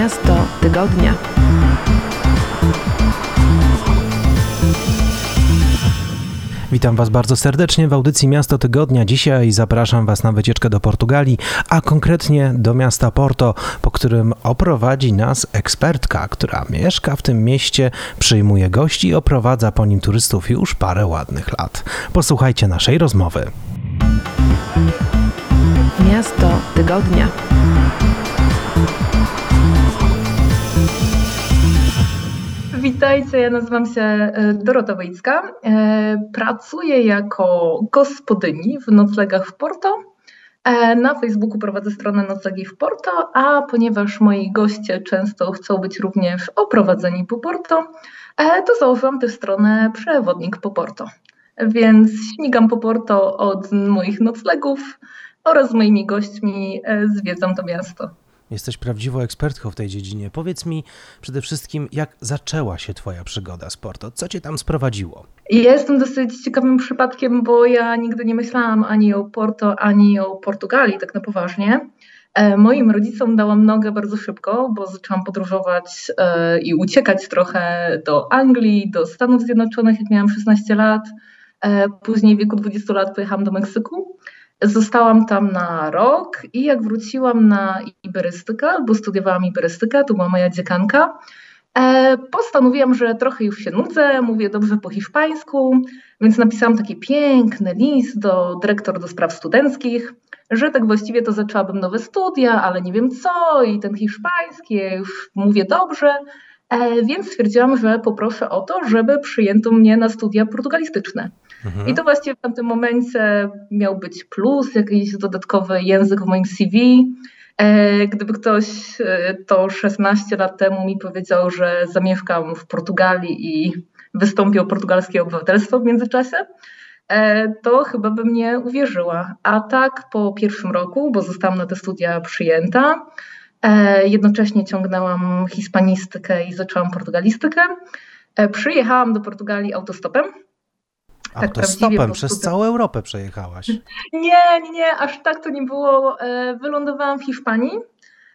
Miasto tygodnia. Witam Was bardzo serdecznie w audycji Miasto Tygodnia. Dzisiaj zapraszam Was na wycieczkę do Portugalii, a konkretnie do miasta Porto, po którym oprowadzi nas ekspertka, która mieszka w tym mieście, przyjmuje gości i oprowadza po nim turystów już parę ładnych lat. Posłuchajcie naszej rozmowy. Miasto tygodnia. Witajcie, ja nazywam się e, Dorota Wojcka. E, pracuję jako gospodyni w noclegach w Porto. E, na Facebooku prowadzę stronę Noclegi w Porto, a ponieważ moi goście często chcą być również oprowadzeni po Porto, to założyłam też stronę Przewodnik po Porto. Więc śmigam po Porto od moich noclegów oraz z moimi gośćmi zwiedzam to miasto. Jesteś prawdziwą ekspertką w tej dziedzinie. Powiedz mi przede wszystkim, jak zaczęła się Twoja przygoda z Porto? Co Cię tam sprowadziło? Ja jestem dosyć ciekawym przypadkiem, bo ja nigdy nie myślałam ani o Porto, ani o Portugalii, tak na poważnie. E, moim rodzicom dałam nogę bardzo szybko, bo zaczęłam podróżować e, i uciekać trochę do Anglii, do Stanów Zjednoczonych, jak miałam 16 lat. E, później w wieku 20 lat pojechałam do Meksyku. Zostałam tam na rok i jak wróciłam na iberystykę, bo studiowałam iberystykę, to była moja dziekanka, e, postanowiłam, że trochę już się nudzę, mówię dobrze po hiszpańsku, więc napisałam taki piękny list do dyrektor do spraw studenckich, że tak właściwie to zaczęłabym nowe studia, ale nie wiem co i ten hiszpański, ja już mówię dobrze, e, więc stwierdziłam, że poproszę o to, żeby przyjęto mnie na studia portugalistyczne. Mhm. I to właściwie w tamtym momencie miał być plus, jakiś dodatkowy język w moim CV. E, gdyby ktoś e, to 16 lat temu mi powiedział, że zamieszkam w Portugalii i wystąpię o portugalskie obywatelstwo w międzyczasie, e, to chyba bym nie uwierzyła. A tak po pierwszym roku, bo zostałam na te studia przyjęta, jednocześnie ciągnęłam hiszpanistykę i zaczęłam portugalistykę. Przyjechałam do Portugalii autostopem tak Autostopem przez całą Europę przejechałaś. Nie, nie, nie, aż tak to nie było. E, wylądowałam w Hiszpanii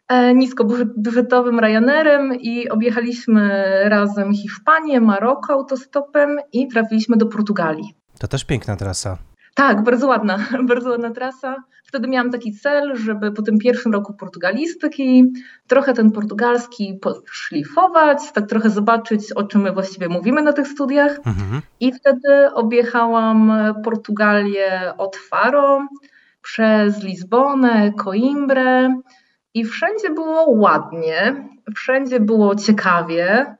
e, niskobudżetowym Ryanerem i objechaliśmy razem Hiszpanię, Maroko autostopem i trafiliśmy do Portugalii. To też piękna trasa. Tak, bardzo ładna, bardzo ładna trasa. Wtedy miałam taki cel, żeby po tym pierwszym roku portugalistyki trochę ten portugalski szlifować, tak trochę zobaczyć, o czym my właściwie mówimy na tych studiach. Mhm. I wtedy objechałam Portugalię od Faro przez Lizbonę, Coimbrę i wszędzie było ładnie, wszędzie było ciekawie.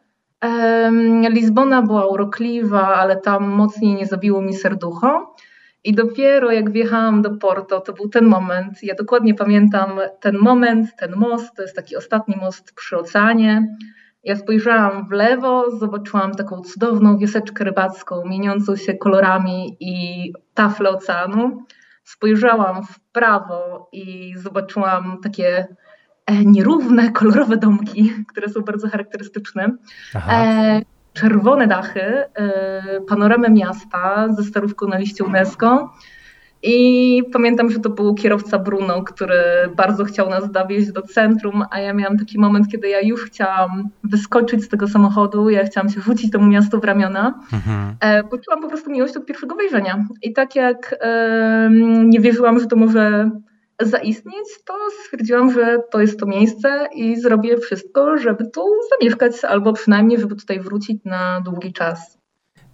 Lizbona była urokliwa, ale tam mocniej nie zabiło mi serducho. I dopiero jak wjechałam do Porto, to był ten moment. Ja dokładnie pamiętam ten moment, ten most, to jest taki ostatni most przy oceanie. Ja spojrzałam w lewo, zobaczyłam taką cudowną wioseczkę rybacką, mieniącą się kolorami i taflę oceanu. Spojrzałam w prawo i zobaczyłam takie e, nierówne, kolorowe domki, które są bardzo charakterystyczne. E, czerwone dachy, y, panoramę miasta ze starówką na liście UNESCO. I pamiętam, że to był kierowca Bruno, który bardzo chciał nas dowieźć do centrum, a ja miałam taki moment, kiedy ja już chciałam wyskoczyć z tego samochodu, ja chciałam się rzucić temu miastu w ramiona. Mhm. E, poczułam po prostu miłość od pierwszego wejrzenia. I tak jak e, nie wierzyłam, że to może zaistnieć, to stwierdziłam, że to jest to miejsce i zrobię wszystko, żeby tu zamieszkać, albo przynajmniej, żeby tutaj wrócić na długi czas.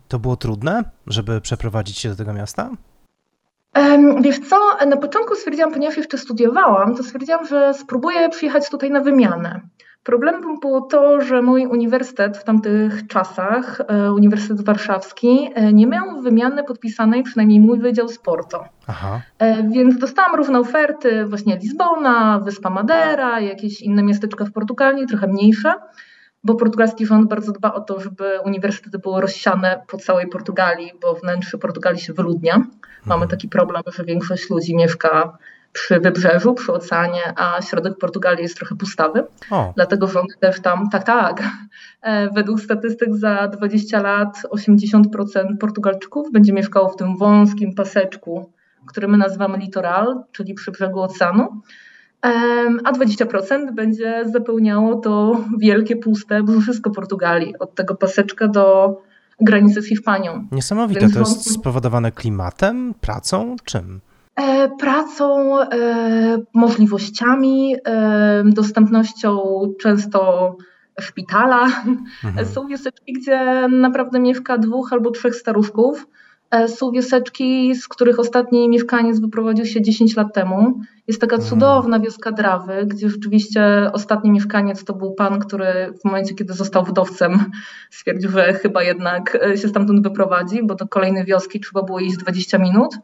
To było trudne, żeby przeprowadzić się do tego miasta? Wiesz co, na początku stwierdziłam, ponieważ jeszcze studiowałam, to stwierdziłam, że spróbuję przyjechać tutaj na wymianę. Problemem było to, że mój uniwersytet w tamtych czasach, e, Uniwersytet Warszawski, e, nie miał wymiany podpisanej, przynajmniej mój wydział sportu. Aha. E, więc dostałam różne oferty, właśnie Lizbona, Wyspa Madera, jakieś inne miasteczka w Portugalii, trochę mniejsze, bo portugalski rząd bardzo dba o to, żeby uniwersytety były rozsiane po całej Portugalii, bo wnętrze Portugalii się wyludnia. Mamy mhm. taki problem, że większość ludzi mieszka przy wybrzeżu, przy oceanie, a środek Portugalii jest trochę pustawy. O. Dlatego rząd też tam, tak, tak, e, według statystyk za 20 lat 80% Portugalczyków będzie mieszkało w tym wąskim paseczku, który my nazywamy litoral, czyli przy brzegu oceanu. a 20% będzie zapełniało to wielkie, puste brzuszko Portugalii, od tego paseczka do granicy z Hiszpanią. Niesamowite, Więc to jest spowodowane klimatem, pracą, czym? E, pracą, e, możliwościami, e, dostępnością często szpitala. Mhm. Są wioseczki, gdzie naprawdę mieszka dwóch albo trzech staruszków. Są wioseczki, z których ostatni mieszkaniec wyprowadził się 10 lat temu. Jest taka mhm. cudowna wioska Drawy, gdzie rzeczywiście ostatni mieszkaniec to był pan, który w momencie, kiedy został wdowcem, stwierdził, że chyba jednak się stamtąd wyprowadzi, bo do kolejnej wioski trzeba było iść 20 minut.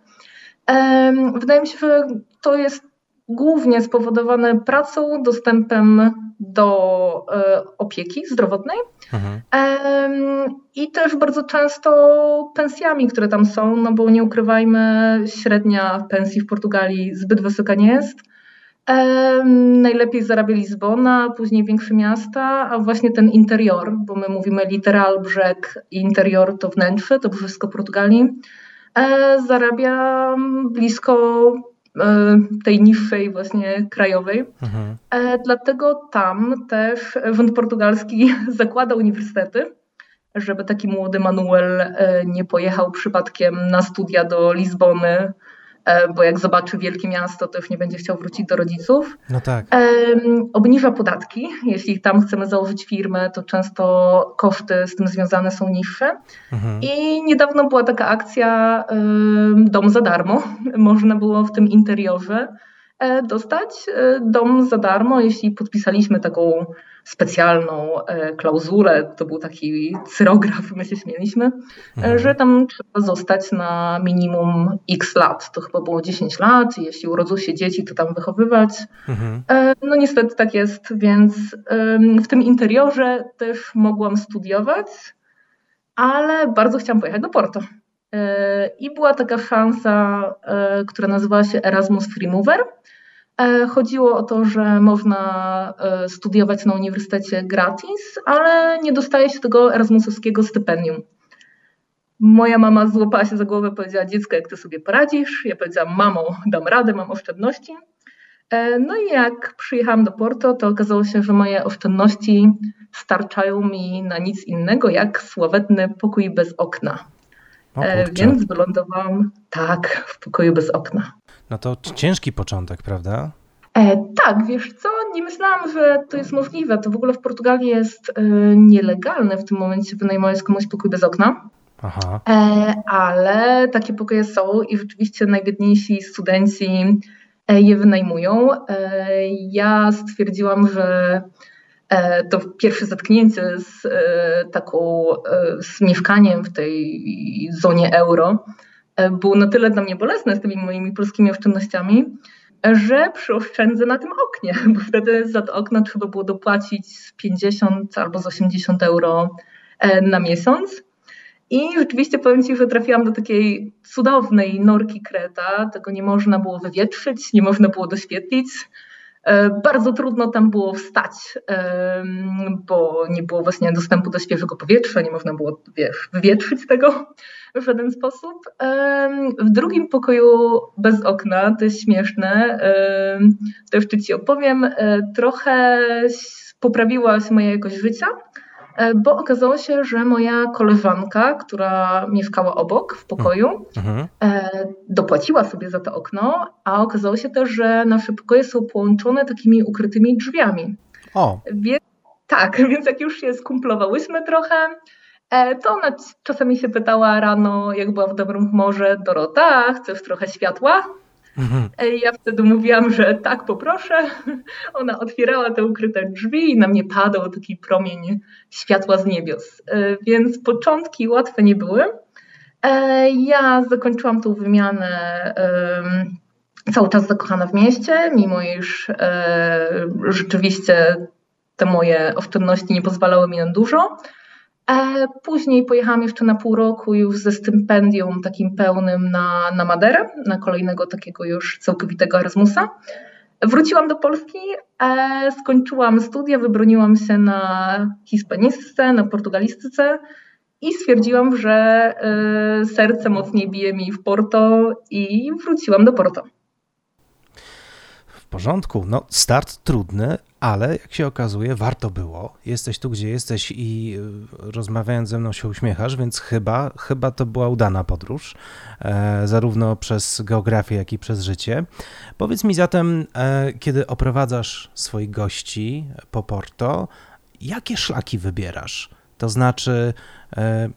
Wydaje mi się, że to jest głównie spowodowane pracą, dostępem do e, opieki zdrowotnej mhm. i też bardzo często pensjami, które tam są, no bo nie ukrywajmy, średnia pensji w Portugalii zbyt wysoka nie jest. Najlepiej zarabia Lizbona, później większe miasta, a właśnie ten interior, bo my mówimy literal brzeg, interior to wnętrze, to wszystko Portugalii zarabia blisko e, tej niższej właśnie krajowej. Mhm. E, dlatego tam też rząd portugalski zakłada uniwersytety, żeby taki młody Manuel nie pojechał przypadkiem na studia do Lizbony E, bo jak zobaczy wielkie miasto, to już nie będzie chciał wrócić do rodziców. No tak. Obniża podatki. Jeśli tam chcemy założyć firmę, to często koszty z tym związane są niższe. Mhm. I niedawno była taka akcja Dom za darmo. Można było w tym interiorze E, dostać e, dom za darmo, jeśli podpisaliśmy taką specjalną e, klauzulę, to był taki cyrograf, my się śmieliśmy, mhm. że tam trzeba zostać na minimum x lat. To chyba było 10 lat, jeśli urodzą się dzieci, to tam wychowywać. Mhm. No niestety tak jest, więc w tym interiorze też mogłam studiować, ale bardzo chciałam pojechać do Porto. I była taka szansa, która nazywała się Erasmus Free Mover. E, chodziło o to, że można e, studiować na uniwersytecie gratis, ale nie dostaje się tego erasmusowskiego stypendium. Moja mama złapała się za głowę, powiedziała: Dziecko, jak ty sobie poradzisz? Ja powiedziałam: Mamo, dam radę, mam oszczędności. E, no i jak przyjechałam do Porto, to okazało się, że moje oszczędności starczają mi na nic innego jak sławetny pokój bez okna. Więc wylądowałam tak w pokoju bez okna. No to ciężki początek, prawda? E, tak, wiesz co, nie myślałam, że to jest możliwe. To w ogóle w Portugalii jest e, nielegalne w tym momencie wynajmować komuś pokój bez okna. Aha. E, ale takie pokoje są i rzeczywiście najbiedniejsi studenci e, je wynajmują. E, ja stwierdziłam, że e, to pierwsze zetknięcie z taką, z mieszkaniem w tej zonie euro E, było na tyle dla mnie bolesne z tymi moimi polskimi oszczędnościami, że przyoszczędzę na tym oknie, bo wtedy za to okno trzeba było dopłacić z 50 albo z 80 euro e, na miesiąc. I rzeczywiście powiem Ci, że trafiłam do takiej cudownej norki Kreta. Tego nie można było wywietrzyć, nie można było doświetlić. E, bardzo trudno tam było wstać, bo nie było właśnie dostępu do świeżego powietrza, nie można było wywietrzyć tego w żaden sposób. W drugim pokoju bez okna, to jest śmieszne, to jeszcze Ci opowiem, e, trochę poprawiła się moja jakość życia, bo okazało się, że moja koleżanka, która mieszkała obok w pokoju, mhm. E, dopłaciła sobie za to okno, a okazało się też, że nasze pokoje są połączone takimi ukrytymi drzwiami. O. Więc, tak, więc jak już się skumplowałyśmy trochę, E, to ona czasami się pytała rano, jak była w dobrym humorze, Dorota, chcesz trochę światła? Mhm. E, ja wtedy mówiłam, że tak, poproszę. Ona otwierała te ukryte drzwi i na mnie padał taki promień światła z niebios. E, więc początki łatwe nie były. Ja zakończyłam tą wymianę cały czas zakochana w mieście, mimo iż rzeczywiście te moje oszczędności nie pozwalały mi na dużo. E, później pojechałam jeszcze na pół roku już ze stypendium takim pełnym na, na Maderę, na kolejnego takiego już całkowitego Erasmusa. Wróciłam do Polski, e, skończyłam studia, wybroniłam się na hiszpanistyce, na portugalistyce i stwierdziłam, że e, serce mocniej bije mi w Porto i wróciłam do Porto. Porządku. No, start trudny, ale jak się okazuje, warto było. Jesteś tu, gdzie jesteś i y, rozmawiając ze mną się uśmiechasz, więc chyba, chyba to była udana podróż, e, zarówno przez geografię, jak i przez życie. Powiedz mi zatem, e, kiedy oprowadzasz swoich gości po Porto, jakie szlaki wybierasz? To znaczy, e,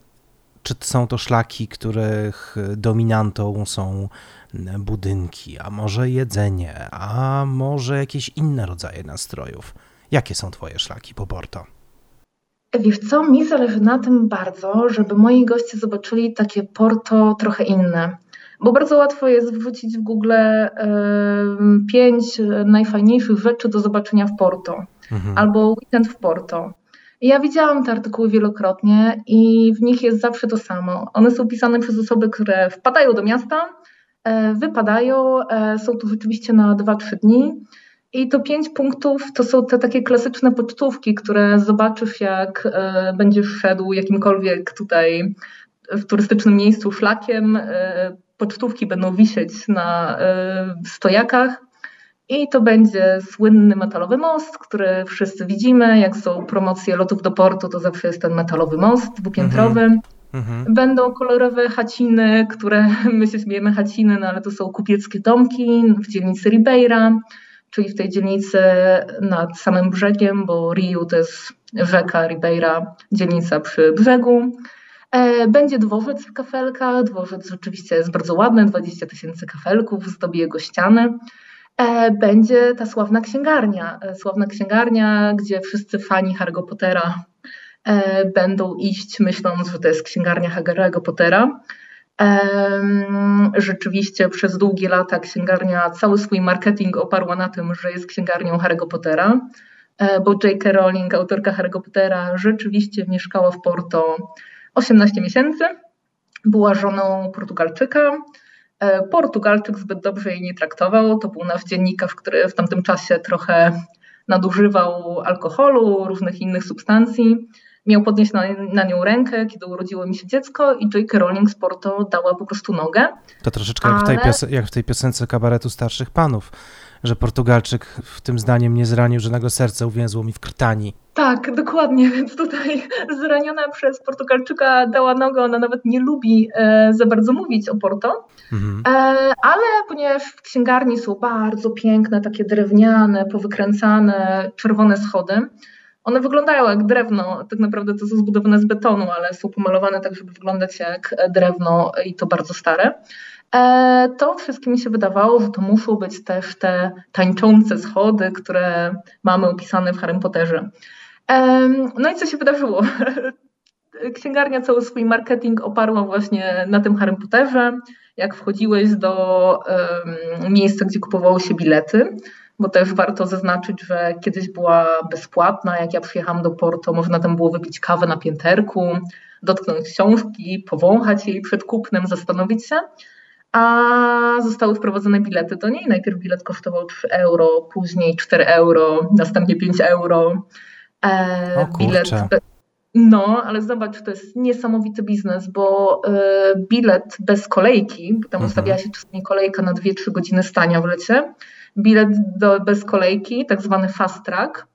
czy są to szlaki, których dominantą są budynki, a może jedzenie, a może jakieś inne rodzaje nastrojów? Jakie są Twoje szlaki po Porto? Wiesz co, mi zależy na tym bardzo, żeby moi goście zobaczyli takie Porto trochę inne. Bo bardzo łatwo jest wrzucić w Google y, pięć najfajniejszych rzeczy do zobaczenia w Porto mhm. albo weekend w Porto. Ja widziałam te artykuły wielokrotnie i w nich jest zawsze to samo. One są pisane przez osoby, które wpadają do miasta, e, wypadają, e, są tu rzeczywiście na 2-3 dni. I to pięć punktów to są te takie klasyczne pocztówki, które zobaczysz, jak e, będziesz szedł jakimkolwiek tutaj w turystycznym miejscu szlakiem. Pocztówki będą wisieć na stojakach i to będzie słynny metalowy most, który wszyscy widzimy. Jak są promocje lotów do portu, to zawsze jest ten metalowy most dwupiętrowy. Mhm. Mhm. Będą kolorowe chaciny, które my się śmiejemy chaciny, no ale to są kupieckie domki w dzielnicy Ribeira, czyli w tej dzielnicy nad samym brzegiem, bo Rio to jest rzeka Ribeira, dzielnica przy brzegu. E, będzie dworzec w kafelkach. Dworzec rzeczywiście jest bardzo ładny, 20 tysięcy kafelków, zdobi jego ściany. E, będzie ta sławna księgarnia. E, sławna księgarnia, gdzie wszyscy fani Harry'ego Pottera będą iść myśląc, że to jest księgarnia Harry'ego Pottera. Rzeczywiście przez długie lata księgarnia cały swój marketing oparła na tym, że jest księgarnią Harry'ego Pottera, bo J.K. Rowling, autorka Harry'ego Pottera, rzeczywiście mieszkała w Porto 18 miesięcy. Była żoną Portugalczyka, E, Portugalczyk zbyt dobrze jej nie traktował. To był nasz dziennikarz, który w tamtym czasie trochę nadużywał alkoholu, różnych innych substancji. Miał podnieść na, na nią rękę, kiedy urodziło mi się dziecko i J.K. Rowling z Porto dała po prostu nogę. To troszeczkę ale... jak, w tej pios- jak w tej piosence kabaretu starszych panów że Portugalczyk w tym zdaniem nie zranił żadnego serca, uwięzło mi w krtani. Tak, dokładnie, więc tutaj zraniona przez Portugalczyka dała nogę, ona nawet nie lubi e, za bardzo mówić o Porto, mhm. e, ale ponieważ w księgarni są bardzo piękne, takie drewniane, powykręcane, czerwone schody, one wyglądają jak drewno, tak naprawdę to są zbudowane z betonu, ale są pomalowane tak, żeby wyglądać jak drewno i to bardzo stare. E, to wszystkim mi się wydawało, że to muszą być też te tańczące schody, które mamy opisane w Harry Potterze. E, no i co się wydarzyło? Księgarnia cały swój marketing oparła właśnie na tym Harry Potterze. Jak wchodziłeś do miejsca, gdzie kupowało się bilety, bo też warto zaznaczyć, że kiedyś była bezpłatna. Jak ja przyjechałam do Porto, można tam było wypić kawę na pięterku, dotknąć książki, powąchać jej przed kupnem, zastanowić się a zostały wprowadzone bilety do niej. Najpierw bilet kosztował 3 euro, później 4 euro, następnie 5 euro. E, o bilet. No, ale zobacz, to jest niesamowity biznes, bo e, bilet bez kolejki, bo tam mhm. ustawiała się czasami kolejka na 2-3 godziny stania w lecie, bilet do, bez kolejki, tak zwany fast track,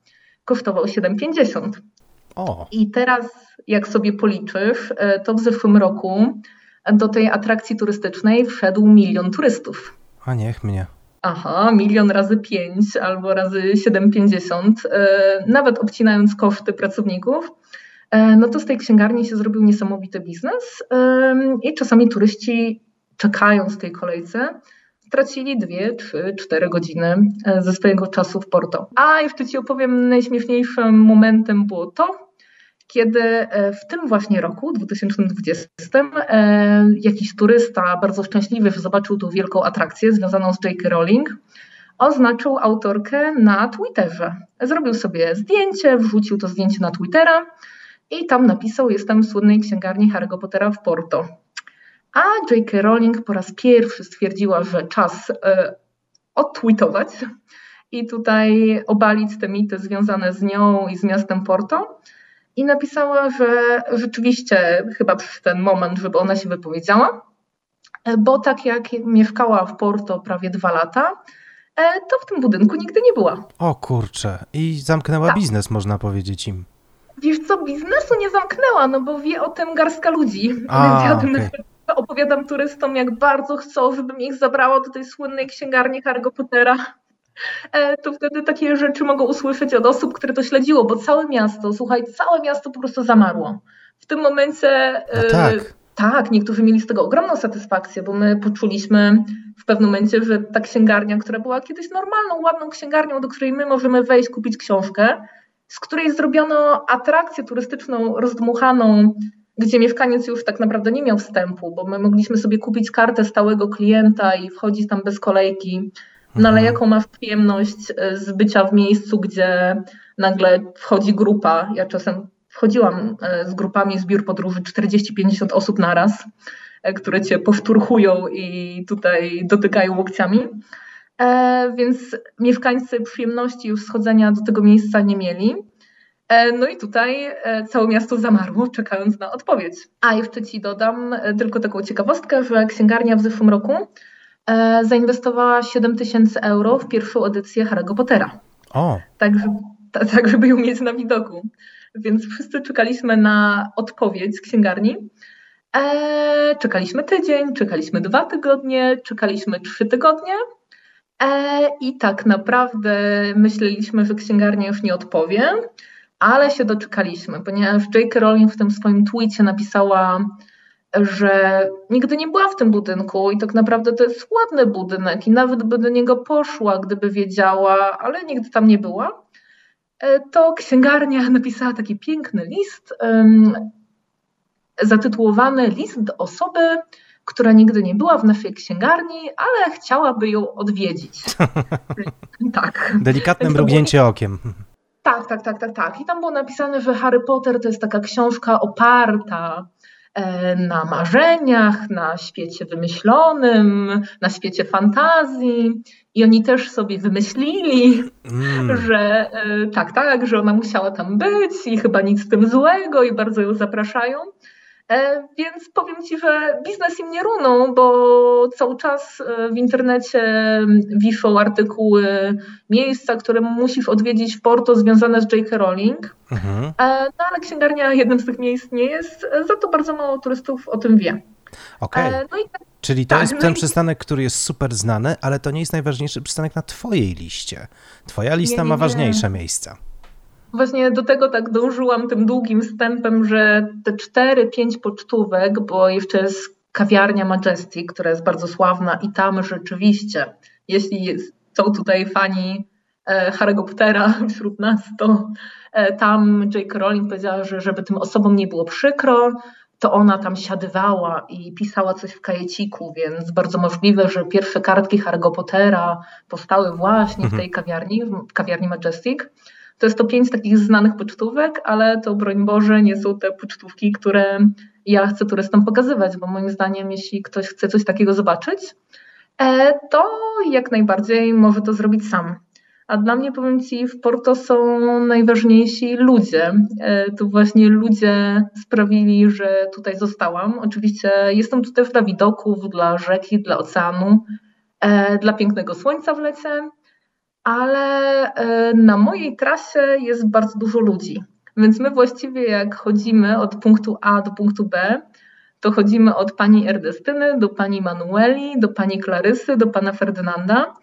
kosztował 7,50. O. I teraz, jak sobie policzysz, e, to w zeszłym roku do tej atrakcji turystycznej wszedł milion turystów. A niech mnie. Aha, milion razy 5 albo razy 7,50, e, nawet obcinając koszty pracowników, e, no to z tej księgarni się zrobił niesamowity biznes i czasami turyści czekając w tej kolejce stracili 2, 3, 4 godziny ze swojego czasu w Porto. A jeszcze Ci opowiem, najśmieszniejszym momentem było to, kiedy e, w tym właśnie roku, 2020, e, jakiś turysta, bardzo szczęśliwy, zobaczył tą wielką atrakcję związaną z J.K. Rowling, oznaczył autorkę na Twitterze. Zrobił sobie zdjęcie, wrzucił to zdjęcie na Twittera i tam napisał: Jestem w słynnej księgarni Harry'ego Pottera w Porto. A J.K. Rowling po raz pierwszy stwierdziła, że czas e, odtweetować i tutaj obalić te mity związane z nią i z miastem Porto i napisała, że rzeczywiście chyba przyszedł ten moment, żeby ona się wypowiedziała, bo tak jak mieszkała w Porto prawie dwa lata to w tym budynku nigdy nie była. O kurczę. I zamknęła tak. biznes, można powiedzieć im. Wiesz co, biznesu nie zamknęła, no bo wie o tym garstka ludzi. A, Więc ja okay. Opowiadam turystom, jak bardzo chcą, żebym ich zabrała do tej słynnej księgarni Harry'ego Pottera. E, to wtedy takie rzeczy mogą usłyszeć od osób, które to śledziło, bo całe miasto, słuchaj, całe miasto po prostu zamarło. W tym momencie. No tak. Tak, niektórzy mieli z tego ogromną satysfakcję, bo my poczuliśmy w pewnym momencie, że ta księgarnia, która była kiedyś normalną, ładną księgarnią, do której my możemy wejść, kupić książkę, z której zrobiono atrakcję turystyczną rozdmuchaną, gdzie mieszkaniec już tak naprawdę nie miał wstępu, bo my mogliśmy sobie kupić kartę stałego klienta i wchodzić tam bez kolejki. No ale mhm. jaką masz przyjemność e, z bycia w miejscu, gdzie nagle wchodzi grupa? Ja czasem wchodziłam e, z grupami z biur podróży 40-50 osób naraz, e, które cię powtórchują i tutaj dotykają łokciami. Więc mieszkańcy przyjemności już schodzenia do tego miejsca nie mieli. No i tutaj całe miasto zamarło, czekając na odpowiedź. A jeszcze Ci dodam tylko taką ciekawostkę, że księgarnia w zeszłym roku E, zainwestowała 7 tysięcy euro w pierwszą edycję Harry'ego Pottera. O. Tak, tak, żeby ją mieć na widoku. Więc wszyscy czekaliśmy na odpowiedź z księgarni. E, czekaliśmy tydzień, czekaliśmy dwa tygodnie, czekaliśmy trzy tygodnie. E, I tak naprawdę myśleliśmy, że księgarnia już nie odpowie, ale się doczekaliśmy, ponieważ J.K. Rowling w tym swoim tweetie napisała, że nigdy nie była w tym budynku i tak naprawdę to jest ładny budynek i nawet by do niego poszła, gdyby wiedziała, ale nigdy tam nie była, e, to księgarnia napisała taki piękny list um, zatytułowany List do osoby, która nigdy nie była w naszej księgarni, ale chciałaby ją odwiedzić. tak. Delikatne mrugnięcie okiem. Tak, tak, tak, tak, tak. I tam było napisane, że Harry Potter to jest taka książka oparta E, na marzeniach, na świecie wymyślonym, na świecie fantazji. I oni też sobie wymyślili, mm. że e, tak, tak, że ona musiała tam być i chyba nic z tym złego i bardzo ją zapraszają. E, więc powiem Ci, że biznes im nie runął, bo cały czas e, w internecie wiszą artykuły, miejsca, które musisz odwiedzić w Porto związane z J.K. Rowling. Mhm. E, no ale księgarnia jednym z tych miejsc nie jest, za to bardzo mało turystów o tym wie. Okej. Okay. No tak, Czyli to tak, jest no ten i... przystanek, który jest super znany, ale to nie jest najważniejszy przystanek na Twojej liście. Twoja lista nie, nie, ma ważniejsze miejsca. Właśnie do tego tak dążyłam tym długim wstępem, że te cztery, pięć pocztówek, bo jeszcze jest kawiarnia Majestic, która jest bardzo sławna i tam rzeczywiście, jeśli są tutaj fani e, Harry'ego Pottera wśród nas, to e, tam J.K. Rowling powiedziała, że żeby tym osobom nie było przykro, to ona tam siadywała i pisała coś w kajeciku, więc bardzo możliwe, że pierwsze kartki Harry'ego Pottera powstały właśnie w mhm. tej kawiarni, w kawiarni Majestic. To jest to pięć takich znanych pocztówek, ale to broń Boże nie są te pocztówki, które ja chcę turystom pokazywać, bo moim zdaniem, jeśli ktoś chce coś takiego zobaczyć, e, to jak najbardziej może to zrobić sam. A dla mnie, powiem Ci, w Porto są najważniejsi ludzie. E, to właśnie ludzie sprawili, że tutaj zostałam. Oczywiście jestem tu też dla widoków, dla rzeki, dla oceanu, e, dla pięknego słońca w lecie, ale e, na mojej trasie jest bardzo dużo ludzi. Więc my właściwie jak chodzimy od punktu A do punktu B, to chodzimy od pani Ernestyny do pani Manueli, do pani Klarysy, do pana Ferdynanda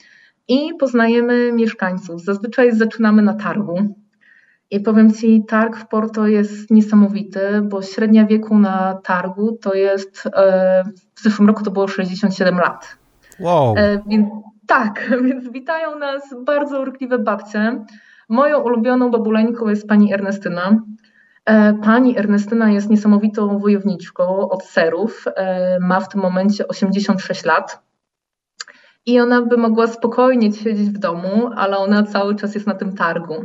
i poznajemy mieszkańców. Zazwyczaj zaczynamy na targu. I powiem Ci, targ w Porto jest niesamowity, bo średnia wieku na targu to jest, e, w zeszłym roku to było 67 lat. Wow. E, więc tak, więc witają nas bardzo urkliwe babcie. Moją ulubioną babuleńką jest pani Ernestyna. E, pani Ernestyna jest niesamowitą wojowniczką od serów. E, ma w tym momencie 86 lat. I ona by mogła spokojnie siedzieć w domu, ale ona cały czas jest na tym targu.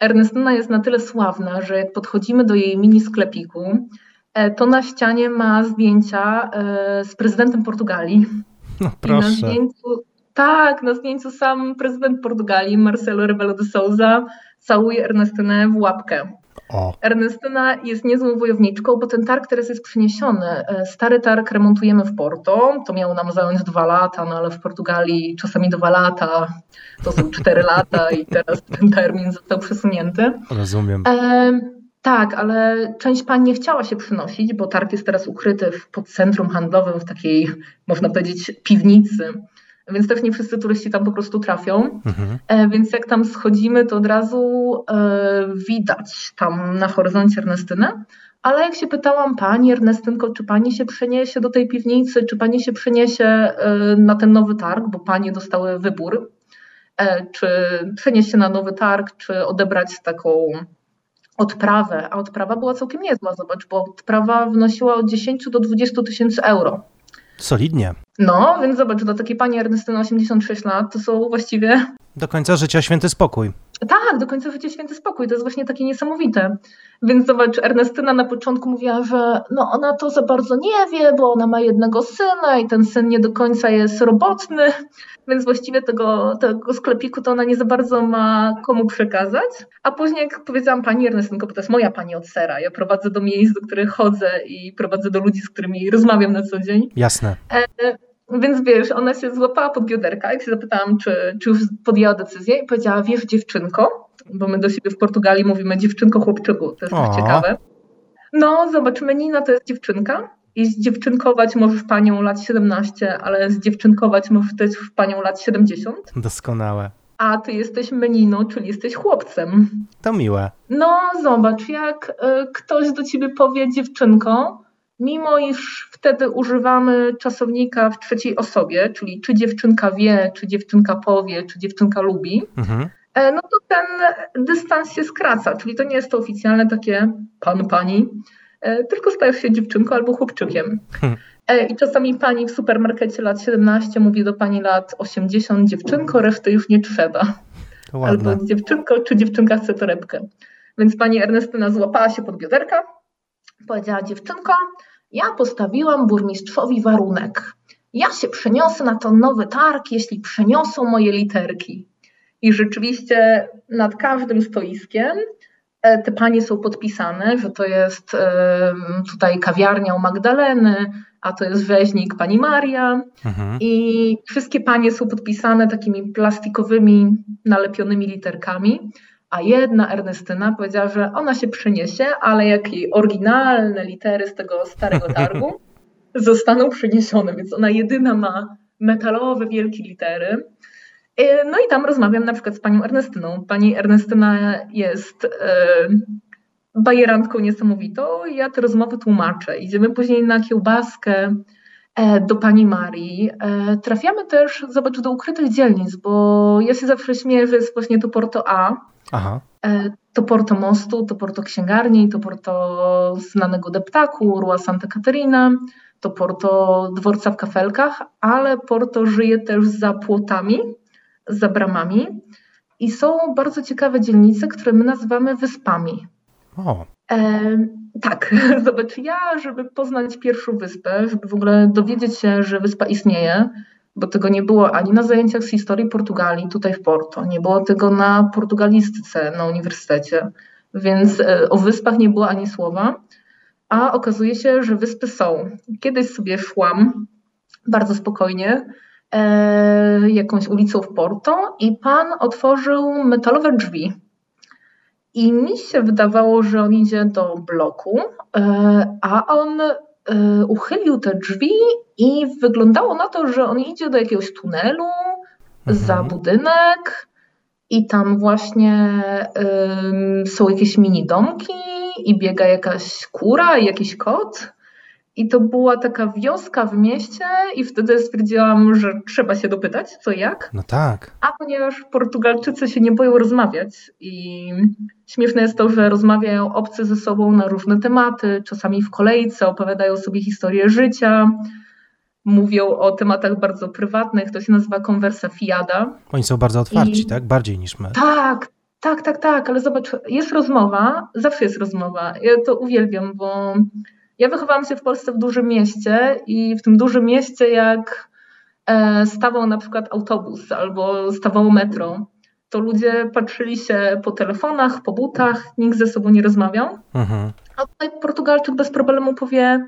Ernestyna jest na tyle sławna, że jak podchodzimy do jej mini sklepiku, e, to na ścianie ma zdjęcia z prezydentem Portugalii. No proszę. I na zdjęciu tak, na zdjęciu sam prezydent Portugalii, Marcelo Rebelo de Souza, całuje Ernestynę w łapkę. O. Ernestyna jest niezłą wojowniczką, bo ten targ teraz jest przeniesiony. E, stary targ remontujemy w Porto. To miało nam zająć dwa lata, no ale w Portugalii czasami dwa lata, to są cztery lata i teraz ten termin został przesunięty. Rozumiem. E, tak, ale część pań nie chciała się przynosić, bo targ jest teraz ukryty w, pod centrum handlowym, w takiej, można powiedzieć, piwnicy więc też nie wszyscy turyści tam po prostu trafią. Mhm. E, więc jak tam schodzimy, to od razu e, widać tam na horyzoncie Ernestynę. Ale jak się pytałam pani Ernestynko, czy pani się przeniesie do tej piwnicy, czy pani się przeniesie e, na ten nowy targ, bo panie dostały wybór, czy przenieść się na nowy targ, czy odebrać taką odprawę, a odprawa była całkiem niezła, zobacz, bo odprawa wynosiła od 10 do 20 tysięcy euro. Solidnie. No, więc zobacz, do takiej pani Ernestyny 86 lat to są właściwie... Do końca życia święty spokój. Tak, do końca życia święty spokój. To jest właśnie takie niesamowite. Więc zobacz, Ernestyna na początku mówiła, że no ona to za bardzo nie wie, bo ona ma jednego syna i ten syn nie do końca jest robotny, więc właściwie tego, tego sklepiku to ona nie za bardzo ma komu przekazać. A później jak powiedziałam pani Ernestynko, bo to jest moja pani od sera, ja prowadzę do miejsc, do których chodzę i prowadzę do ludzi, z którymi rozmawiam na co dzień. Jasne. E, więc wiesz, ona się złapała pod bioderka, jak się zapytałam, czy, czy już podjęła decyzję i powiedziała, wiesz dziewczynko, bo my do siebie w Portugalii mówimy dziewczynko chłopczyku, to jest o. ciekawe. No zobacz, Menina to jest dziewczynka i zdziewczynkować możesz panią lat 17, ale zdziewczynkować możesz też w panią lat 70. Doskonałe. A ty jesteś menino, czyli jesteś chłopcem. To miłe. No zobacz, jak y, ktoś do ciebie powie dziewczynko, mimo iż wtedy używamy czasownika w trzeciej osobie, czyli czy dziewczynka wie, czy dziewczynka powie, czy dziewczynka lubi, mhm. E, no to ten dystans się skraca, czyli to nie jest to oficjalne takie pan, pani, e, tylko stajesz się dziewczynką albo chłopczykiem. Hmm. E, I czasami pani w supermarkecie lat 17 mówi do pani lat 80 dziewczynko, reszty już nie trzeba. Albo dziewczynko, czy dziewczynka chce torebkę. Więc pani Ernestyna złapała się pod bioderka, powiedziała dziewczynko, ja postawiłam burmistrzowi warunek. Ja się przeniosę na ten nowy targ, jeśli przeniosą moje literki. I rzeczywiście nad każdym stoiskiem e, te panie są podpisane, że to jest tutaj kawiarnia u Magdaleny, a to jest rzeźnik pani Maria. Mhm. I wszystkie panie są podpisane takimi plastikowymi, nalepionymi literkami. A jedna Ernestyna powiedziała, że ona się przeniesie, ale jak jej oryginalne litery z tego starego targu zostaną przeniesione, więc ona jedyna ma metalowe wielkie litery. E, no i tam rozmawiam na przykład z panią Ernestyną. Pani Ernestyna jest e, bajerantką niesamowitą. Ja te rozmowy tłumaczę. Idziemy później na kiełbaskę e, do pani Marii. Trafiamy też, zobacz, do ukrytych dzielnic, bo ja się zawsze śmieję, że jest właśnie to Porto A. Aha. To Porto Mostu, to Porto Księgarni, to Porto znanego deptaku, Rua Santa Caterina, to Porto dworca w kafelkach, ale Porto żyje też za płotami, za bramami i są bardzo ciekawe dzielnice, które my nazywamy wyspami. O. E, tak, zobacz, ja, żeby poznać pierwszą wyspę, żeby w ogóle dowiedzieć się, że wyspa istnieje, bo tego nie było ani na zajęciach z historii Portugalii tutaj w Porto, nie było tego na portugalistyce na uniwersytecie, więc e, o wyspach nie było ani słowa, a okazuje się, że wyspy są. Kiedyś sobie szłam bardzo spokojnie, E, jakąś ulicą w Porto i pan otworzył metalowe drzwi. I mi się wydawało, że on idzie do bloku, e, a on uchylił te drzwi i wyglądało na to, że on idzie do jakiegoś tunelu mhm. za budynek i tam właśnie są jakieś mini domki i biega jakaś kura i jakiś kot. I to była taka wioska w mieście, i wtedy stwierdziłam, że trzeba się dopytać, co jak. No tak. A ponieważ Portugalczycy się nie boją rozmawiać, i śmieszne jest to, że rozmawiają obcy ze sobą na różne tematy, czasami w kolejce opowiadają sobie historię życia, mówią o tematach bardzo prywatnych, to się nazywa konwersa fiada. Oni są bardzo otwarci, I... tak? Bardziej niż my. Tak, tak, tak, tak, ale zobacz, jest rozmowa, zawsze jest rozmowa. Ja to uwielbiam, bo ja wychowałam się w Polsce w dużym mieście i w tym dużym mieście jak e, stawał na przykład autobus albo stawało metro, to ludzie patrzyli się po telefonach, po butach, nikt ze sobą nie rozmawiał. Mhm. A tutaj Portugalczyk bez problemu powie: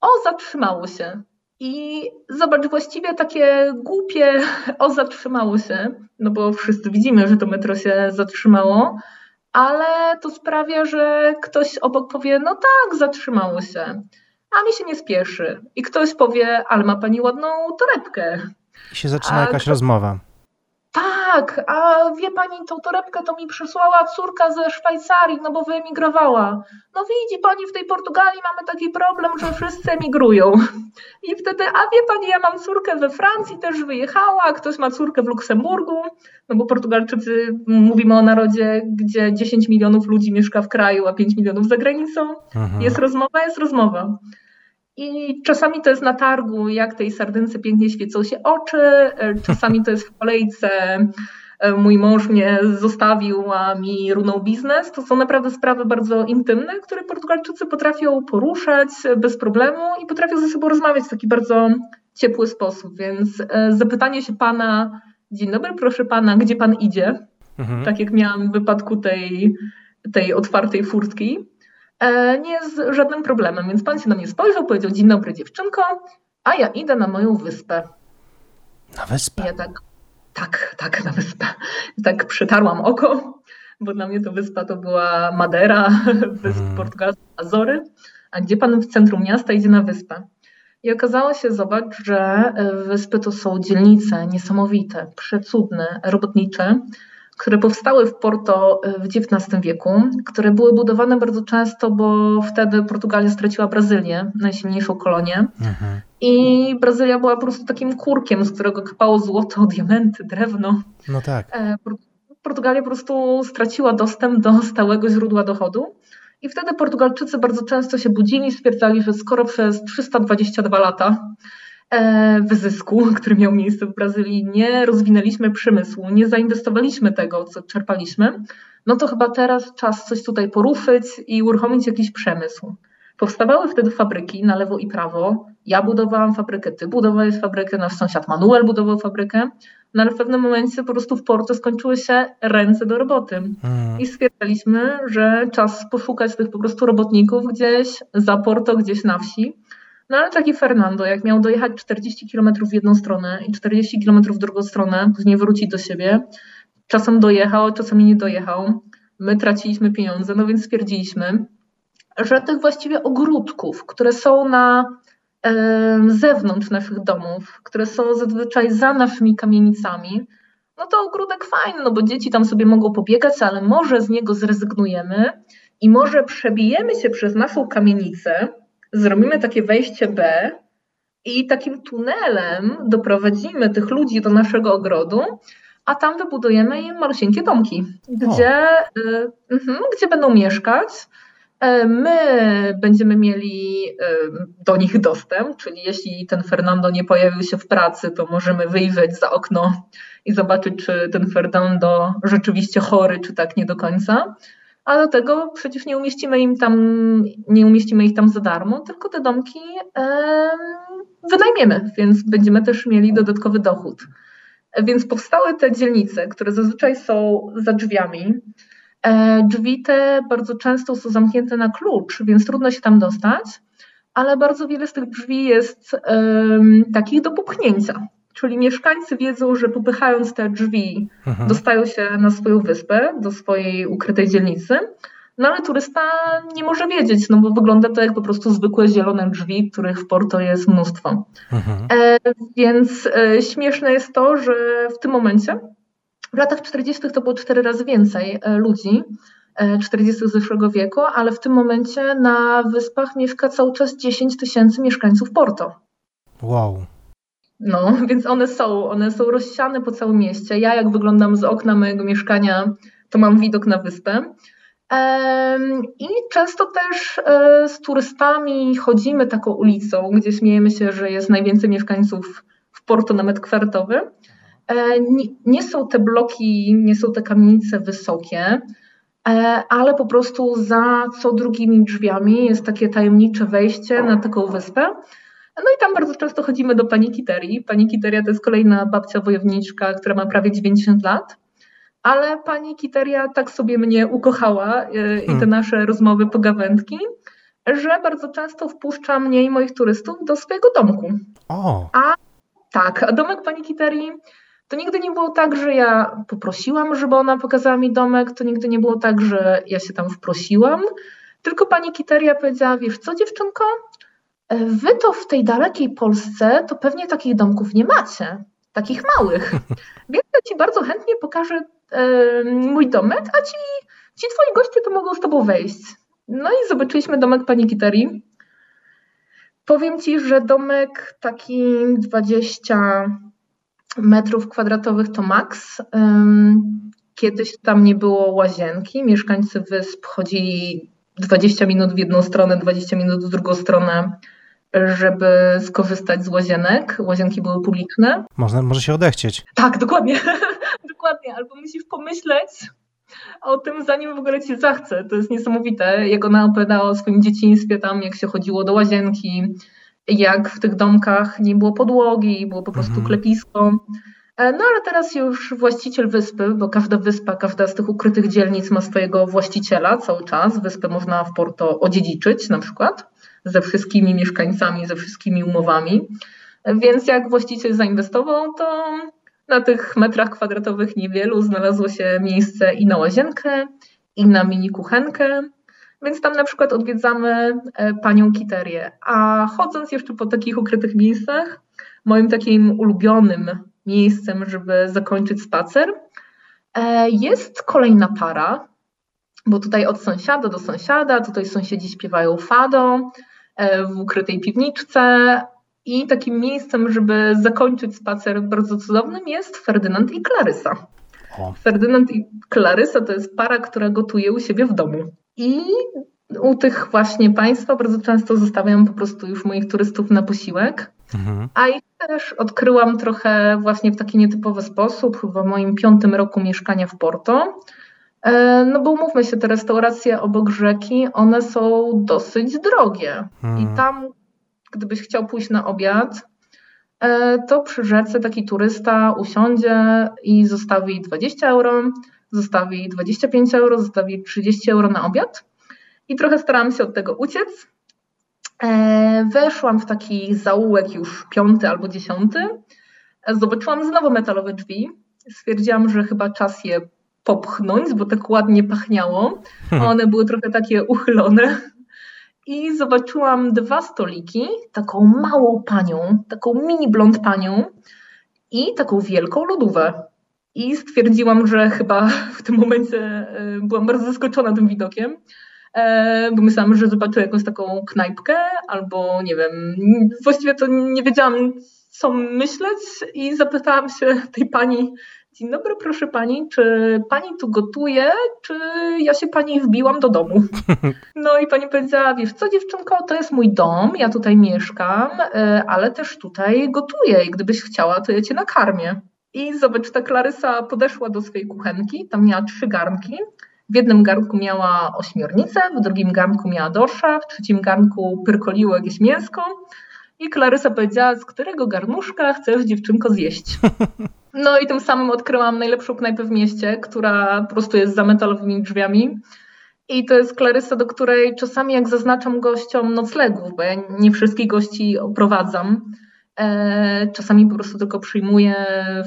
O, zatrzymało się. I zobacz, właściwie takie głupie, o, zatrzymało się, no bo wszyscy widzimy, że to metro się zatrzymało, ale to sprawia, że ktoś obok powie: No tak, zatrzymało się, a mi się nie spieszy. I ktoś powie: Ale ma pani ładną torebkę. I się zaczyna a jakaś rozmowa. Tak, a wie pani, tą torebkę to mi przysłała córka ze Szwajcarii, no bo wyemigrowała. No widzi pani, w tej Portugalii mamy taki problem, że wszyscy emigrują. I wtedy, a wie pani, ja mam córkę we Francji, też wyjechała, ktoś ma córkę w Luksemburgu, no bo Portugalczycy, mówimy o narodzie, gdzie 10 milionów ludzi mieszka w kraju, a 5 milionów za granicą. Mhm. Jest rozmowa, jest rozmowa. I czasami to jest na targu, jak tej sardynce pięknie świecą się oczy, e, czasami to jest w kolejce, e, mój mąż mnie zostawił, a mi runął biznes. To są naprawdę sprawy bardzo intymne, które Portugalczycy potrafią poruszać bez problemu i potrafią ze sobą rozmawiać w taki bardzo ciepły sposób. Więc e, zapytanie się pana, dzień dobry, proszę pana, gdzie pan idzie? Mhm. Tak jak miałam w wypadku tej, tej otwartej furtki nie jest żadnym problemem. Więc pan się na mnie spojrzał, powiedział: Dzień dobry, dziewczynko, a ja idę na moją wyspę. Na wyspę? Ja tak, tak, tak, na wyspę. Tak przytarłam oko, bo dla mnie to wyspa to była Madera, wysp hmm. portugalskie Azory. A gdzie pan w centrum miasta idzie na wyspę? I okazało się, zobacz, że e, wyspy to są dzielnice niesamowite, przecudne, robotnicze, które powstały w Porto e, w XIX wieku, które były budowane bardzo często, bo wtedy Portugalia straciła Brazylię, najsilniejszą kolonię. Mhm. I Brazylia była po prostu takim kurkiem, z którego kapało złoto, diamenty, drewno. No tak. E, Portugalia po prostu straciła dostęp do stałego źródła dochodu. I wtedy Portugalczycy bardzo często się budzili i stwierdzali, że skoro przez 322 lata E, wyzysku, który miał miejsce w Brazylii, nie rozwinęliśmy przemysłu, nie zainwestowaliśmy tego, co czerpaliśmy, no to chyba teraz czas coś tutaj poruszyć i uruchomić jakiś przemysł. Powstawały wtedy fabryki na lewo i prawo. Ja budowałam fabrykę, ty budowałeś fabrykę, nasz sąsiad Manuel budował fabrykę, no ale w pewnym momencie po prostu w Porto skończyły się ręce do roboty. Hmm. I stwierdziliśmy, że czas poszukać tych po prostu robotników gdzieś za Porto, gdzieś na wsi. No ale taki Fernando, jak miał dojechać 40 km w jedną stronę i 40 km w drugą stronę, później wrócić do siebie, czasem dojechał, czasami nie dojechał, my traciliśmy pieniądze, no więc stwierdziliśmy, że tych właściwie ogródków, które są na e, zewnątrz naszych domów, które są zazwyczaj za naszymi kamienicami, no to ogródek fajny, no bo dzieci tam sobie mogą pobiegać, ale może z niego zrezygnujemy i może przebijemy się przez naszą kamienicę, zrobimy takie wejście B i takim tunelem doprowadzimy tych ludzi do naszego ogrodu, a tam wybudujemy im malusieńkie domki, gdzie, y, mhm, gdzie będą mieszkać. E, my będziemy mieli y, do nich dostęp, czyli jeśli ten Fernando nie pojawił się w pracy, to możemy wyjrzeć za okno i zobaczyć, czy ten Fernando rzeczywiście chory, czy tak nie do końca a do tego przecież nie umieścimy im tam, nie umieścimy ich tam za darmo, tylko te domki e, wynajmiemy, więc będziemy też mieli dodatkowy dochód. Więc powstały te dzielnice, które zazwyczaj są za drzwiami. E, drzwi te bardzo często są zamknięte na klucz, więc trudno się tam dostać, ale bardzo wiele z tych drzwi jest takich do popchnięcia. Czyli mieszkańcy wiedzą, że popychając te drzwi, mhm. dostają się na swoją wyspę, do swojej ukrytej dzielnicy. No ale turysta nie może wiedzieć, no bo wygląda to jak po prostu zwykłe zielone drzwi, których w Porto jest mnóstwo. Mhm. E, więc e, śmieszne jest to, że w tym momencie, w latach 40. to było cztery razy więcej e, ludzi, 40. E, zeszłego wieku, ale w tym momencie na wyspach mieszka cały czas 10 tysięcy mieszkańców Porto. Wow. No, więc one są, one są rozsiane po całym mieście. Ja jak wyglądam z okna mojego mieszkania, to mam widok na wyspę. I często też e, z turystami chodzimy taką ulicą, gdzie śmiejemy się, że jest najwięcej mieszkańców w Porto na metr kwadratowy. E, nie są te bloki, nie są te kamienice wysokie, e, ale po prostu za co drugimi drzwiami jest takie tajemnicze wejście na taką wyspę. No i tam bardzo często chodzimy do pani Kiterii. Pani Kiteria to jest kolejna babcia wojowniczka, która ma prawie 90 lat. ale pani Kiteria tak sobie mnie ukochała yy, i te Hmm. nasze rozmowy, pogawędki, że bardzo często wpuszcza mnie i moich turystów do swojego domku. O, Tak, a domek pani Kiterii to nigdy nie było tak, że ja poprosiłam, żeby ona pokazała mi domek, to nigdy nie było tak, że ja się tam wprosiłam, tylko pani Kiteria powiedziała, wiesz co dziewczynko, e, wy to w tej dalekiej Polsce to pewnie takich domków nie macie, takich małych, więc ja ci bardzo chętnie pokażę e, mój domek, a ci, ci twoi goście to mogą z tobą wejść. No i zobaczyliśmy domek pani Kiterii. Powiem ci, że domek taki 20 metrów kwadratowych to maks. Kiedyś tam nie było łazienki. Mieszkańcy wysp chodzili 20 minut w jedną stronę, 20 minut w drugą stronę, żeby skorzystać z łazienek. Łazienki były publiczne. można, może się odechcieć. Tak, dokładnie. dokładnie. Albo musisz pomyśleć o tym, zanim w ogóle ci zachce. To jest niesamowite, jak ona opowiadała o swoim dzieciństwie tam, jak się chodziło do łazienki, jak w tych domkach nie było podłogi, było po prostu Mhm. klepisko. E, No ale teraz już właściciel wyspy, bo każda wyspa, każda z tych ukrytych dzielnic ma swojego właściciela cały czas. Wyspę można w Porto odziedziczyć na przykład ze wszystkimi mieszkańcami, ze wszystkimi umowami. Więc jak właściciel zainwestował, to na tych metrach kwadratowych niewielu znalazło się miejsce i na łazienkę, i na mini kuchenkę. Więc tam na przykład odwiedzamy e, panią Kiterię. A chodząc jeszcze po takich ukrytych miejscach, moim takim ulubionym miejscem, żeby zakończyć spacer, e, jest kolejna para, bo tutaj od sąsiada do sąsiada, tutaj sąsiedzi śpiewają fado w ukrytej piwniczce. I takim miejscem, żeby zakończyć spacer bardzo cudownym jest Ferdynand i Klarysa. O. Ferdynand i Klarysa to jest para, która gotuje u siebie w domu. I u tych właśnie państwa bardzo często zostawiam po prostu już moich turystów na posiłek. Mhm. A ich też odkryłam trochę właśnie w taki nietypowy sposób, chyba w moim piątym roku mieszkania w Porto. E, No bo umówmy się, te restauracje obok rzeki, one są dosyć drogie. Mm. I tam, gdybyś chciał pójść na obiad, e, to przy rzece taki turysta usiądzie i zostawi 20 euro, zostawi 25 euro, zostawi 30 euro na obiad. I trochę starałam się od tego uciec. E, Weszłam w taki zaułek już piąty albo dziesiąty. Zobaczyłam znowu metalowe drzwi. Stwierdziłam, że chyba czas je popchnąć, bo tak ładnie pachniało. One były trochę takie uchylone. I zobaczyłam dwa stoliki, taką małą panią, taką mini blond panią i taką wielką lodówę. I stwierdziłam, że chyba w tym momencie e, byłam bardzo zaskoczona tym widokiem, e, bo myślałam, że zobaczę jakąś taką knajpkę albo nie wiem, właściwie to nie wiedziałam co myśleć i zapytałam się tej pani, dzień dobry proszę pani, czy pani tu gotuje, czy ja się pani wbiłam do domu? No i pani powiedziała, wiesz co dziewczynko, to jest mój dom, ja tutaj mieszkam, e, ale też tutaj gotuję i gdybyś chciała, to ja cię nakarmię. I zobacz, ta Klarysa podeszła do swojej kuchenki, tam miała trzy garnki. W jednym garnku miała ośmiornicę, w drugim garnku miała dorsza, w trzecim garnku pyrkoliło jakieś mięsko. I Klarysa powiedziała, z którego garnuszka chcesz dziewczynko zjeść. No i tym samym odkryłam najlepszą knajpę w mieście, która po prostu jest za metalowymi drzwiami. I to jest Klarysa, do której czasami jak zaznaczam gościom noclegów, bo ja nie wszystkich gości oprowadzam, e, czasami po prostu tylko przyjmuję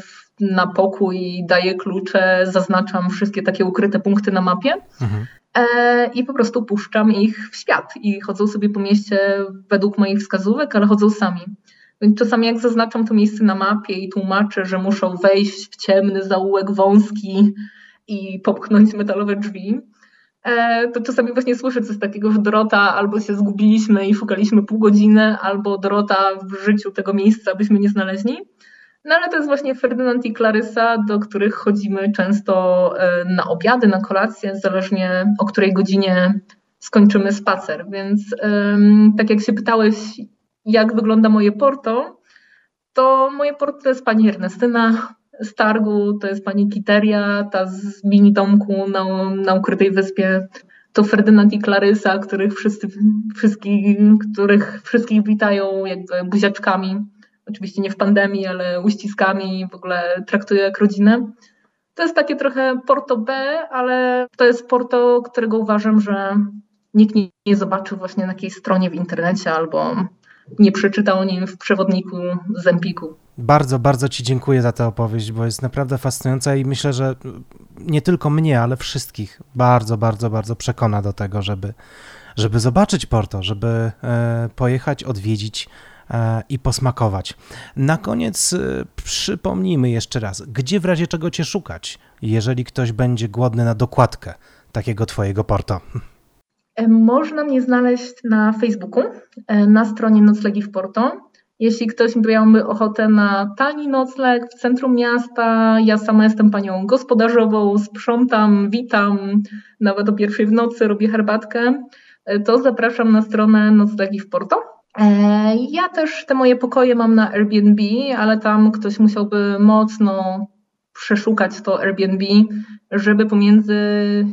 w, na pokój, daję klucze, zaznaczam wszystkie takie ukryte punkty na mapie Mhm. e, i po prostu puszczam ich w świat i chodzą sobie po mieście według moich wskazówek, ale chodzą sami. Czasami jak zaznaczam to miejsce na mapie i tłumaczę, że muszą wejść w ciemny zaułek wąski i popchnąć metalowe drzwi, e, to czasami właśnie słyszę coś takiego, że Dorota albo się zgubiliśmy i szukaliśmy pół godziny, albo Dorota w życiu tego miejsca byśmy nie znaleźli. No ale to jest właśnie Ferdynand i Klarysa, do których chodzimy często e, na obiady, na kolacje, zależnie o której godzinie skończymy spacer. Więc tak jak się pytałeś, jak wygląda moje porto, to moje porto to jest pani Ernestyna z targu, to jest pani Kiteria, ta z mini domku na, na ukrytej wyspie, to Ferdynand i Klarysa, których wszyscy, wszystkich, których wszystkich witają jakby buziaczkami. Oczywiście nie w pandemii, ale uściskami, w ogóle traktuję jak rodzinę. To jest takie trochę Porto B, ale to jest Porto, którego uważam, że nikt nie, nie zobaczył właśnie na jakiejś stronie w internecie albo nie przeczytał o nim w przewodniku z Empiku. Bardzo, bardzo Ci dziękuję za tę opowieść, bo jest naprawdę fascynująca i myślę, że nie tylko mnie, ale wszystkich bardzo, bardzo, bardzo przekona do tego, żeby, żeby zobaczyć Porto, żeby e, pojechać, odwiedzić e, i posmakować. Na koniec e, przypomnijmy jeszcze raz, gdzie w razie czego Cię szukać, jeżeli ktoś będzie głodny na dokładkę takiego Twojego Porto. Można mnie znaleźć na Facebooku, na stronie Noclegi w Porto. Jeśli ktoś miałby ochotę na tani nocleg w centrum miasta, ja sama jestem panią gospodarzową, sprzątam, witam, nawet o pierwszej w nocy robię herbatkę, to zapraszam na stronę Noclegi w Porto. E, ja też te moje pokoje mam na Airbnb, ale tam ktoś musiałby mocno przeszukać to Airbnb, żeby pomiędzy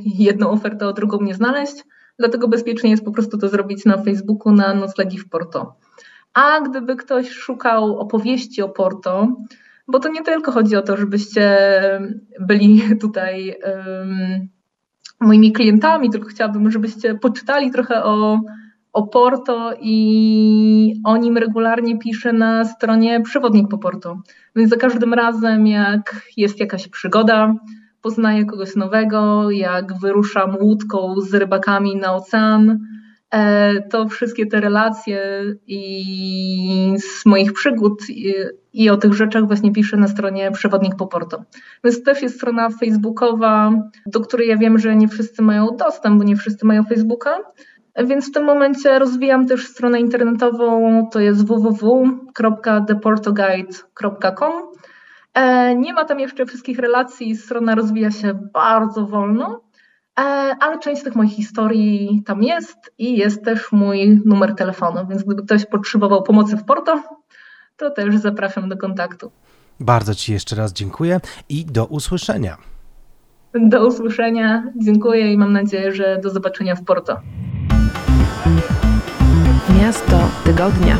jedną ofertę a drugą nie znaleźć. Dlatego bezpiecznie jest po prostu to zrobić na Facebooku na Noclegi w Porto. A gdyby ktoś szukał opowieści o Porto, bo to nie tylko chodzi o to, żebyście byli tutaj um, moimi klientami, tylko chciałabym, żebyście poczytali trochę o, o Porto i o nim regularnie piszę na stronie Przewodnik po Porto. Więc za każdym razem, jak jest jakaś przygoda, poznaję kogoś nowego, jak wyruszam łódką z rybakami na ocean, E, to wszystkie te relacje i z moich przygód i, o tych rzeczach właśnie piszę na stronie Przewodnik po Porto. Więc też jest strona facebookowa, do której ja wiem, że nie wszyscy mają dostęp, bo nie wszyscy mają Facebooka. Więc w tym momencie rozwijam też stronę internetową, to jest www.deportoguide.com. E, nie ma tam jeszcze wszystkich relacji, strona rozwija się bardzo wolno, E, ale część z tych moich historii tam jest i jest też mój numer telefonu, więc gdyby ktoś potrzebował pomocy w Porto, to też zapraszam do kontaktu. Bardzo Ci jeszcze raz dziękuję i do usłyszenia. Do usłyszenia, dziękuję i mam nadzieję, że do zobaczenia w Porto. Miasto tygodnia.